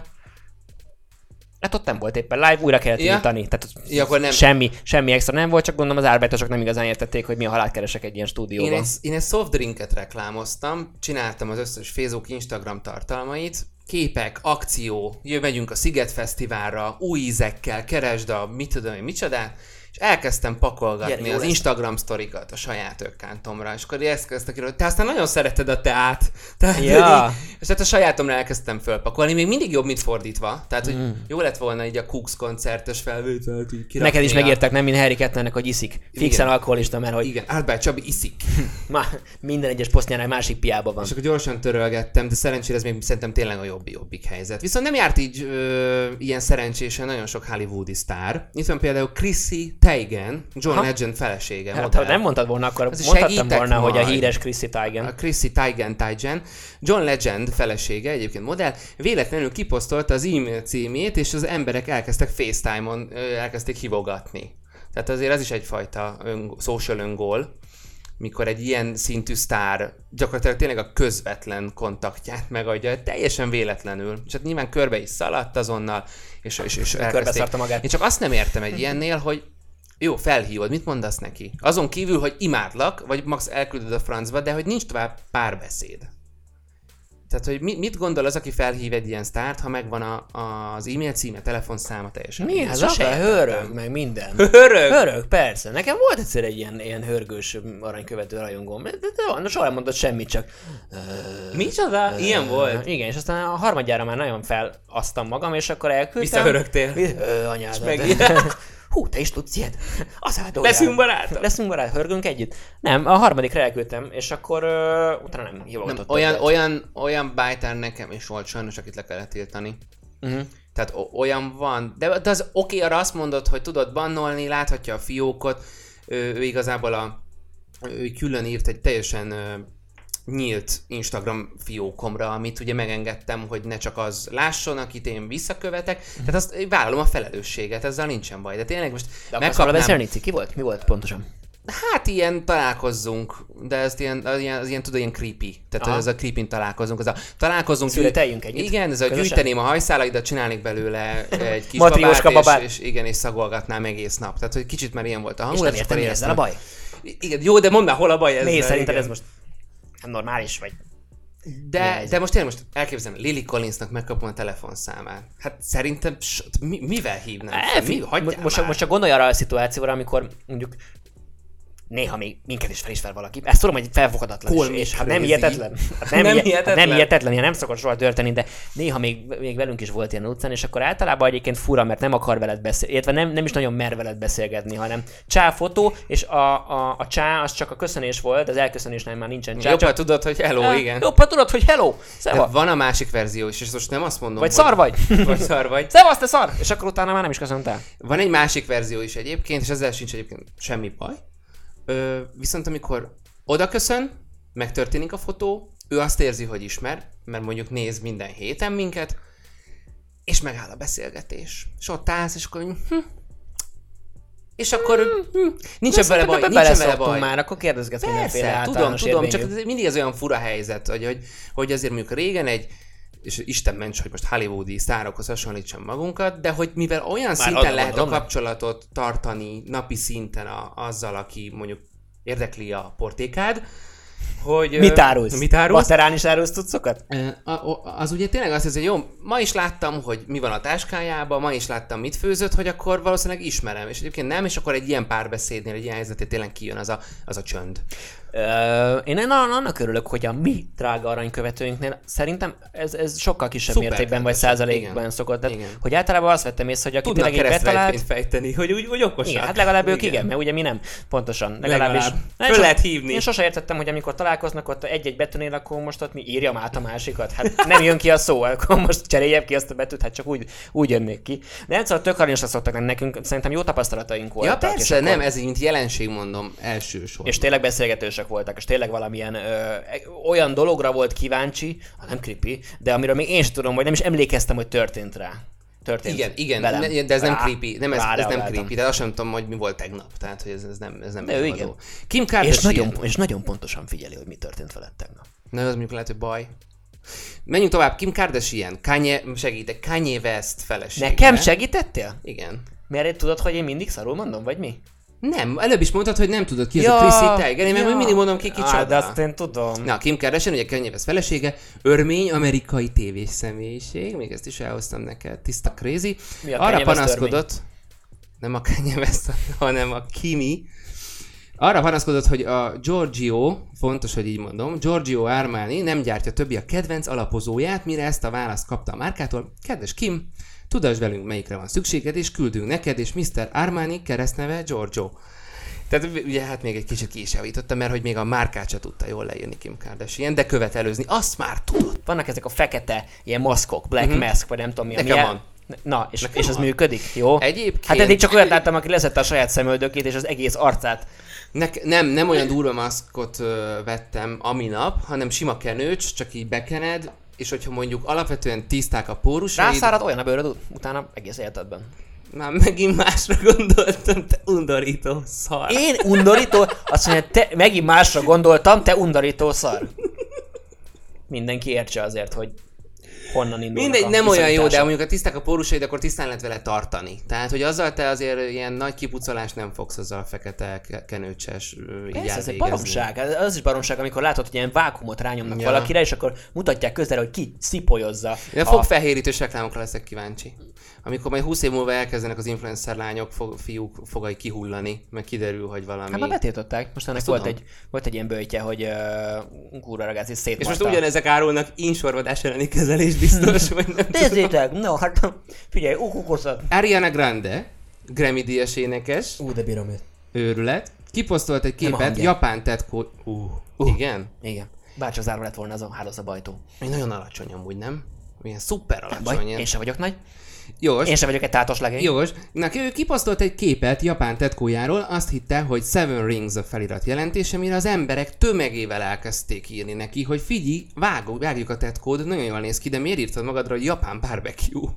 hát ott nem volt éppen live, újra kellett Ja. indítani. Tehát Ja, akkor nem- semmi, semmi extra nem volt, csak gondolom az árbájtosok nem igazán értették, hogy mi a halált keresek egy ilyen stúdióban. Én egy, én egy soft drinket reklámoztam, csináltam az összes Facebook, Instagram tartalmait, képek, akció, jö, megyünk a Sziget Fesztiválra, új ízekkel, keresd a mit tudom én, micsodát, és elkezdtem pakolgatni Gyere, az lesz. Instagram sztorikat a saját ökkántomra, és akkor ezt kezdtek hogy te aztán nagyon szereted a teát. Tehát, Ja. így, és hát a sajátomra elkezdtem fölpakolni, még mindig jobb, mint fordítva. Tehát, hogy jó lett volna így a Cooks koncertes felvételt így Mm. Neked is megírták, nem, mint Harry Kettnernek, hogy iszik. Fixen alkoholista, mert hogy Igen, Albert Csabi iszik. ma, minden egyes posztjánál másik piába van. És akkor gyorsan törölgettem, de szerencsére ez még szerintem tényleg a jobb jobbik helyzet. Viszont nem járt így ö, ilyen szerencsésen nagyon sok hollywoodi sztár. Itt van például Chrissy Teigen, John Aha. Legend felesége. Hát, modell. ha nem mondtad volna, akkor Azért mondhattam volna, hogy a híres Chrissy Teigen. A Chrissy Teigen Teigen, John Legend felesége, egyébként modell, véletlenül kiposztolta az e-mail címét, és az emberek elkezdtek FaceTime-on, elkezdték hívogatni. Tehát azért ez is egyfajta ön, social öngól, mikor egy ilyen szintű sztár gyakorlatilag tényleg a közvetlen kontaktját megadja, teljesen véletlenül. És hát nyilván körbe is szaladt azonnal, és, és, és elkezdték. Magát. Én csak azt nem értem egy ilyennél, hogy jó, felhívod, mit mondasz neki? Azon kívül, hogy imádlak, vagy max elküldöd a francba, de hogy nincs tovább párbeszéd. Tehát, hogy mi, mit gondol az, aki felhív egy ilyen sztárt, ha megvan a, a, az e-mail címe, telefonszáma teljesen? Mi ez? sose hörög, meg minden. Hörög? Hörög, persze. Nekem volt egyszer egy ilyen, ilyen hörgős aranykövető rajongóm. De, de, de, de soha nem mondott semmit, csak... Micsoda? Ilyen volt? Igen, és aztán a harmadjára már nagyon felasztam magam, és akkor elküldtem. Visszahörögtél? Vi- Ö, anyádat. meg- Hú, te is tudsz ilyet? Az hát Leszünk barátok? Leszünk barát, hörgünk együtt? Nem, a harmadikra elküldtem, és akkor ö, utána nem Nem, hívogatott. olyan, többet. olyan, olyan bájtár nekem is volt sajnos, akit le kellett tiltani. Uh-huh. Tehát o- olyan van. De, de az oké, arra azt mondod, hogy tudod bannolni, láthatja a fiókot. Ő, ő igazából a, ő külön írt egy teljesen nyílt Instagram fiókomra, amit ugye megengedtem, hogy ne csak az lásson, akit én visszakövetek. Tehát azt vállalom a felelősséget, ezzel nincsen baj. De tényleg most De megkapnám... beszélni, Ki volt? Mi volt pontosan? Hát ilyen találkozzunk, de ezt ilyen, az ilyen, az ilyen tudod, ilyen creepy. Tehát Aha. ez a creepy találkozunk, az a találkozunk. Születeljünk együtt? Igen, ez a Közösen? gyűjteném a hajszálaidat, csinálnék belőle egy kis babát, babát. És, és, igen, és szagolgatnám egész nap. Tehát, hogy kicsit már ilyen volt a És hangulat. nem értem, mi ezzel a baj? Igen, jó, de mondd már, hol a baj ezzel. Mi szerinted igen. ez most nem normális, vagy? De, de most tényleg most elképzelem, Lily Collinsnak megkapom a telefonszámát. Hát szerintem s- mi, mivel hívnám? E, mi? fi- Hagyjál most, már. most csak gondolj arra a szituációra, amikor mondjuk néha még minket is felismer valaki. Ezt tudom, hogy felfoghatatlan, Call és, és hát nem hihetetlen. Hát nem, Nem hihetetlen. Hát nem hihetetlen, ilyen nem szokott soha történni, de néha még, még velünk is volt ilyen utcán, és akkor általában egyébként fura, mert nem akar veled beszélni, illetve nem, nem is nagyon mer veled beszélgetni, hanem csá fotó, és a, a, a csá az csak a köszönés volt, az elköszönésnél már nincsen csá. Csak, tudod, hogy hello, Ah, igen. Jobban tudod, hogy hello, De szeva. van a másik verzió is, és most nem azt mondom, Vagy hogy... szar vagy. Vagy szar vagy. Szevasz, te szar! És akkor utána már nem is köszöntál. Van egy másik verzió is egyébként, és ezzel sincs egyébként semmi baj. Ö, viszont amikor oda köszön, megtörténik a fotó, ő azt érzi, hogy ismer, mert mondjuk néz minden héten minket, és megáll a beszélgetés. És ott állsz, és akkor hm, és akkor hm, nincsen vele baj, nincsen vele baj. már, akkor kérdezgetsz mindenféle Persze, tudom, tudom, csak mindig ez olyan fura helyzet, hogy, hogy, hogy azért mondjuk régen egy és Isten ments, hogy most hollywoodi sztárokhoz hasonlítsam magunkat, de hogy mivel olyan Már szinten azon lehet a gondolom, kapcsolatot tartani napi szinten a, azzal, aki mondjuk érdekli a portékád, hogy... Mit árulsz? Mit árulsz? Baterán is árulsz a- a- Az ugye tényleg azt hiszi, hogy jó, ma is láttam, hogy mi van a táskájában, ma is láttam, mit főzött, hogy akkor valószínűleg ismerem, és egyébként nem, és akkor egy ilyen párbeszédnél, egy ilyen helyzetén tényleg kijön az a, az a csönd. Én annak örülök, hogy a mi drága aranykövetőinknél szerintem ez, ez sokkal kisebb Szuper mértékben vagy százalékban igen. szokott. Tehát, Igen. hogy általában azt vettem észre, hogy aki Tudnak tényleg így betalált, fejteni, hogy úgy, úgy okosak. igen, hát legalább ők igen. mert ugye mi nem. Pontosan. Legalábbis. Legalább. Föl lehet hívni. Én sose értettem, hogy amikor találkoznak ott egy-egy betűnél, akkor most ott mi írjam át a másikat. Hát nem jön ki a szó, akkor most cseréljem ki azt a betűt, hát csak úgy, úgy jönnék ki. De nem szóval tök aranyosra szoktak nekünk, szerintem jó tapasztalataink Ja voltak. és persze, nem, ez mint jelenség mondom elsősorban. és tényleg beszélgetősek voltak, és tényleg valamilyen ö, olyan dologra volt kíváncsi, ha nem creepy, de amiről még én sem tudom, vagy nem is emlékeztem, hogy történt rá. Történt igen, igen, velem. de ez nem Rá- creepy, nem ez, ez nem ráreagáltam. creepy, de azt sem tudom, hogy mi volt tegnap, tehát hogy ez, ez nem, ez nem De ő igen. Kim És Kardashian. nagyon, és nagyon pontosan figyeli, hogy mi történt veled tegnap. Na, az mondjuk lehet, hogy baj. Menjünk tovább. Kim Kardashian, Kanye, segítek, Kanye West felesége. Nekem segítettél? Igen. Mert tudod, hogy én mindig szarul mondom, vagy mi? Nem, előbb is mondtad, hogy nem tudod ki az a Chrissy Teigen, én meg még mindig mondom ki Á, kicsoda. de azt én tudom. Na, Kim Kardashian, ugye Kanye West felesége, örmény amerikai tévés személyiség, még ezt is elhoztam neked, tiszta crazy. Mi a Arra panaszkodott, nem a Kanye West, hanem a Kimi, arra panaszkodott, hogy a Giorgio, fontos, hogy így mondom, Giorgio Armani nem gyártja többi a kedvenc alapozóját, mire ezt a választ kapta a márkától. Kedves Kim, tudasd velünk, melyikre van szükséged, és küldünk neked, és Mr. Armani keresztneve Giorgio. Tehát ugye hát még egy kicsit ki is javítottam, mert hogy még a márkát se tudta jól leírni Kim Kardashian, de követelőzni azt már tudott. Vannak ezek a fekete ilyen maszkok, black uh-huh. mask, vagy nem tudom mi. Nekem van. Na, és, Nekem és ez működik, jó? Egyébként- Hát eddig csak olyat láttam, aki leszette a saját szemöldökét, és az egész arcát. Ne, nem, nem olyan durva maszkot ö, vettem aminap, hanem sima kenőcs, csak így bekened, és hogyha mondjuk alapvetően tiszták a pórusaid, Rászárad olyan a bőröd ut- utána egész életedben. már megint másra gondoltam, te undorító szar. Én undorító, azt mondja, te megint másra gondoltam, te undorító szar. Mindenki értse azért, hogy honnan indulnak Mindegy, nem olyan jó, de mondjuk a tiszták a pórusaid, akkor tisztán lehet vele tartani. Tehát, hogy azzal te azért ilyen nagy kipucolást nem fogsz azzal a fekete ke- kenőcses így ez egy baromság. Az is baromság, amikor látod, hogy ilyen vákumot rányomnak Ja. valakire, és akkor mutatják közel, hogy ki szipolyozza. Én a fogfehérítős reklámokra leszek kíváncsi. Amikor majd 20 év múlva elkezdenek az influencer lányok, fog, fiúk fogai kihullani, meg kiderül, hogy valami... Hát már betiltották. Most ennek Azt volt tudom. egy, volt egy ilyen bőjtje, hogy uh, kurva ragázzi És szétmarta. most ugyanezek árulnak insorvadás elleni kezelés biztos, vagy nem. Nézzétek! No, hát figyelj, ukukoszat. Ariana Grande, Grammy díjas énekes, Ú, de bírom őt. őrület, kiposztolt egy képet japán tetkó... Uh, uh. Igen? Igen. Bárcsak zárva lett volna az a hálószabajtó. Nagyon alacsony amúgy, nem? Milyen szuper Nem alacsony. baj, ilyen. én sem vagyok nagy. Jós, Én sem vagyok egy tátos legény. Jós, na ő kiposztolt egy képet japán tetkójáról, azt hitte, hogy Seven Rings a felirat jelentése, mire az emberek tömegével elkezdték írni neki, hogy figyelj, vágjuk, vágjuk a tetkód, nagyon jól néz ki, de miért írtad magadra, hogy japán barbecue?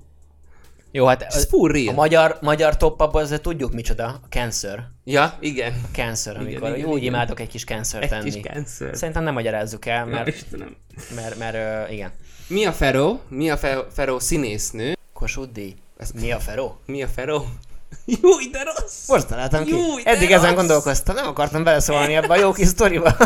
Jó, hát Ez az, a magyar, magyar top abban azért tudjuk micsoda. A cancer. Ja, igen. A cancer, amikor igen, úgy igen. imádok egy kis cancer Egy tenni. kis cancer. Szerintem nem magyarázzuk el, mert, Istenem. mert, mert, mert uh, igen. Mi a Feró? Mi a Fe- Feró színésznő? Kossuth díj. Mi a Feró? Mi a Feró? Jó, de rossz! Most találtam ki. De Eddig ezen rossz. gondolkoztam, nem akartam beleszólni ebbe a jó kis sztoriba,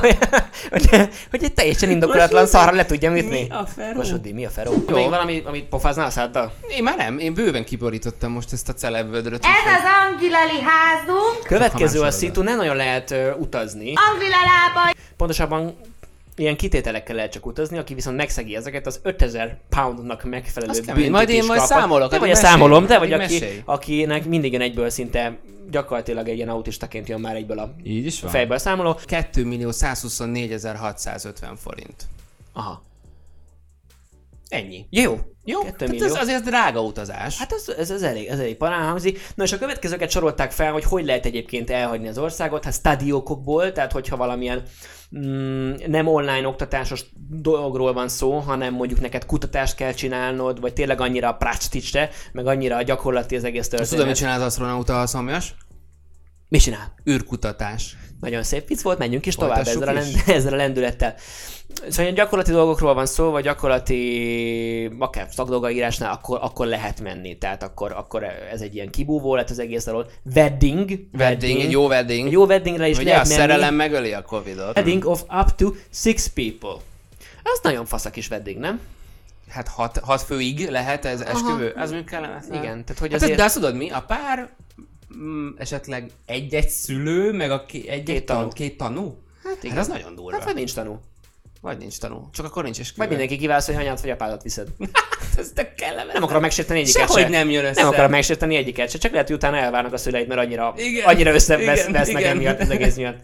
hogy, hogy egy teljesen indokolatlan szarra le tudjam ütni. Mi a feró? Kossuth Díj, mi a feró? Jó. Még valami, amit pofáznál a száddal? Én már nem, én bőven kiborítottam most ezt a celebvödröt. Ez az Angilali házunk. Következő a szitu, nem nagyon lehet ö, utazni. Anglilalába Pontosabban ilyen kitételekkel lehet csak utazni, aki viszont megszegi ezeket, az 5000 poundnak megfelelő Az kemény. büntetést Majd én majd kap. számolok, Te vagy a számolom, te vagy, aki, akinek mindig jön egyből szinte gyakorlatilag egy ilyen autistaként jön már egyből a Így is van. fejből számoló. 2 millió 124 650 forint. Aha. Ennyi. Jó. Jó, 2 tehát millió. ez azért drága utazás. Hát ez, ez, ez, elég, ez elég parán hangzik. Na és a következőket sorolták fel, hogy hogy lehet egyébként elhagyni az országot. Hát stadiókokból, tehát hogyha valamilyen mm, nem online oktatásos dologról van szó, hanem mondjuk neked kutatást kell csinálnod, vagy tényleg annyira a prácticsre, meg annyira a gyakorlati az egész Azt tudom, történet. mit csinál az asztronauta a szomjas? Mit csinál? űrkutatás. Nagyon szép vicc volt, menjünk is tovább ezzel a, lend- ezzel a lendülettel. Szóval ilyen gyakorlati dolgokról van szó, vagy gyakorlati, akár szakdolgaírásnál, akkor, akkor lehet menni. Tehát akkor, akkor ez egy ilyen kibúvó lett az egész alól. Wedding. Wedding, egy jó wedding. Egy jó weddingre is Ugye lehet a menni. szerelem megöli a Covidot. Wedding of up to six people. Az nagyon fasz a kis wedding, nem? Hát hat, hat főig lehet ez esküvő? Az mondjuk kellemetlen. Igen, tehát hogy Hát azért... de azt tudod mi? A pár mm, esetleg egy-egy szülő, meg a ké- egy-egy Két tan, tanú. két tanú? Hát igen. Hát az nagyon durva. Hát vagy nincs tanú. Vagy nincs tanú. Csak akkor nincs esküvő. Vagy mindenki kiválasz, hogy anyád vagy apádat viszed. Ez tök kellemetlen. Nem akarom megsérteni egyiket Sehogy se. nem jön össze. Nem akarom megsérteni egyiket se, csak lehet, hogy utána elvárnak a szüleid, mert annyira, Igen, annyira összevesznek igen. emiatt az egész miatt.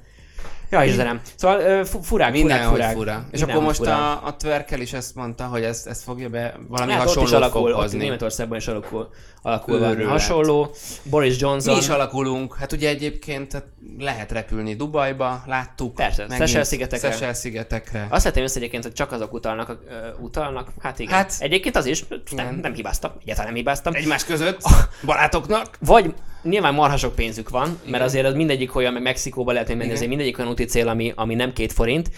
Ja, Istenem. Szóval fu- furák, Mindenhogy furák, fura. furák. És Mindenhogy akkor most furák. a, a twerkel is ezt mondta, hogy ezt, ezt fogja be, valami Hát ott is alakul, fog hozni. Németországban is alakul, alakul valami hasonló. Boris Johnson. Mi is alakulunk. Hát ugye egyébként tehát lehet repülni Dubajba, láttuk. Persze, megint Seychelles-szigetekre. Seychelles-szigetekre. Azt vettem össze egyébként, hogy csak azok utalnak, ö, utalnak. Hát igen. Hát- Hát, egyébként az is, nem, nem hibáztam, egyáltalán nem hibáztam. Egymás között, barátoknak. Vagy nyilván marha sok pénzük van, mert Igen. azért az mindegyik olyan, meg Mexikóba lehet menni, Igen. azért mindegyik olyan úti cél, ami, ami nem két forint,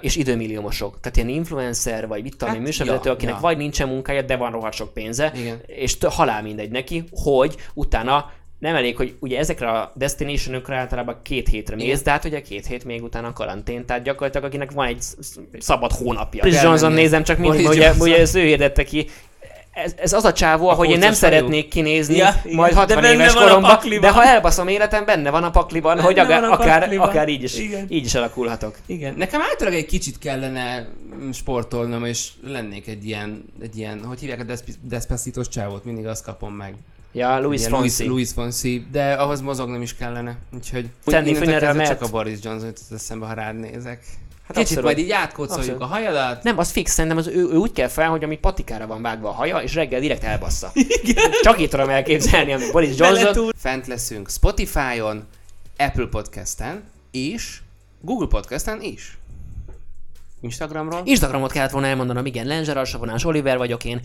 és időmilliómosok. Tehát ilyen influencer, vagy mit tudom, Hát, műsorvezető, ja, akinek ja. vagy nincsen munkája, de van rohadt sok pénze, Igen. és halál mindegy neki, hogy utána nem elég, hogy ugye ezekre a destinationokra általában két hétre mész, de hát ugye két hét még utána karantén, tehát gyakorlatilag akinek van egy sz- sz- szabad hónapja. Kell Johnson nézem csak mindig, ugye, ugye ez ő hirdette ki, ez, ez az a csávó, ahogy én nem szeretnék kinézni, Ja, igen. majd De 60 benne éves koromban, de ha elbaszom életem, benne van a pakliban, hogy Benne akár, van a akár, pakliban. akár így, is, Igen. így is alakulhatok. Igen. Nekem általában egy kicsit kellene mm, sportolnom, és lennék egy ilyen, egy ilyen hogy hívják a Desp- Despacitos csávót, mindig azt kapom meg. Ja, Ilyen Fonsi. Louis, Louis Fonsi, de ahhoz mozognom is kellene. Úgyhogy kezdve mehet. csak a Boris Johnson jut az eszembe, ha rád nézek. Hát Kicsit abszolút. majd így átkocoljuk Abszolút. a hajadat. Nem, az fix, szerintem az ő, ő úgy kell fel, hogy ami patikára van vágva a haja, és reggel direkt elbassza. Igen. Csak így tudom elképzelni, ami Boris Johnson. Fent leszünk Spotify-on, Apple Podcast-en és Google Podcast-en is. Instagramról. Instagramot kellett volna elmondanom, igen, Lenzser Alsavonás Oliver vagyok én,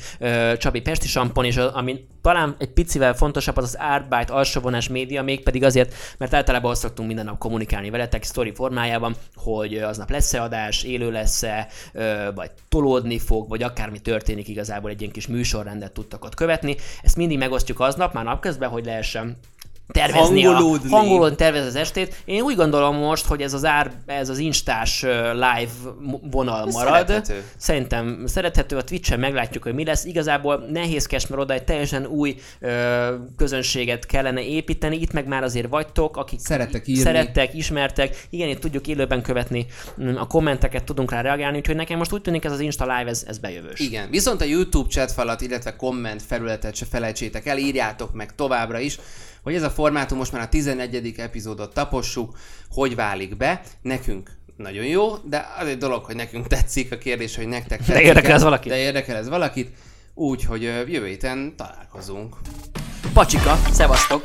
Csabi Pesti Sampon, és ami talán egy picivel fontosabb, az az Artbyte Alsavonás média, mégpedig azért, mert általában azt szoktunk minden nap kommunikálni veletek story formájában, hogy aznap lesz-e adás, élő lesz-e, vagy tolódni fog, vagy akármi történik igazából egy ilyen kis műsorrendet tudtak ott követni. Ezt mindig megosztjuk aznap, már napközben, hogy lehessen tervezni Hangolódni. a, hangolódni tervez az estét. Én úgy gondolom most, hogy ez az, ár, ez az instás live vonal Ez marad. szerethető. Szerintem szerethető, a Twitch-en meglátjuk, hogy mi lesz. Igazából nehézkes, mert oda egy teljesen új ö, közönséget kellene építeni. Itt meg már azért vagytok, akik Szerettek írni. szerettek, ismertek. Igen, itt tudjuk élőben követni mm, a kommenteket, tudunk rá reagálni, úgyhogy nekem most úgy tűnik ez az Insta live, ez, ez bejövős. Igen, viszont a YouTube chatfalat, illetve komment felületet se felejtsétek el, írjátok meg továbbra is, hogy ez a formátum most már a 11. epizódot tapossuk, hogy válik be, nekünk nagyon jó, de az egy dolog, hogy nekünk tetszik, a kérdés, hogy nektek tetszik. érdekel ez valakit? De érdekel ez valakit, úgyhogy jövő héten találkozunk. Pacsika, szevasztok!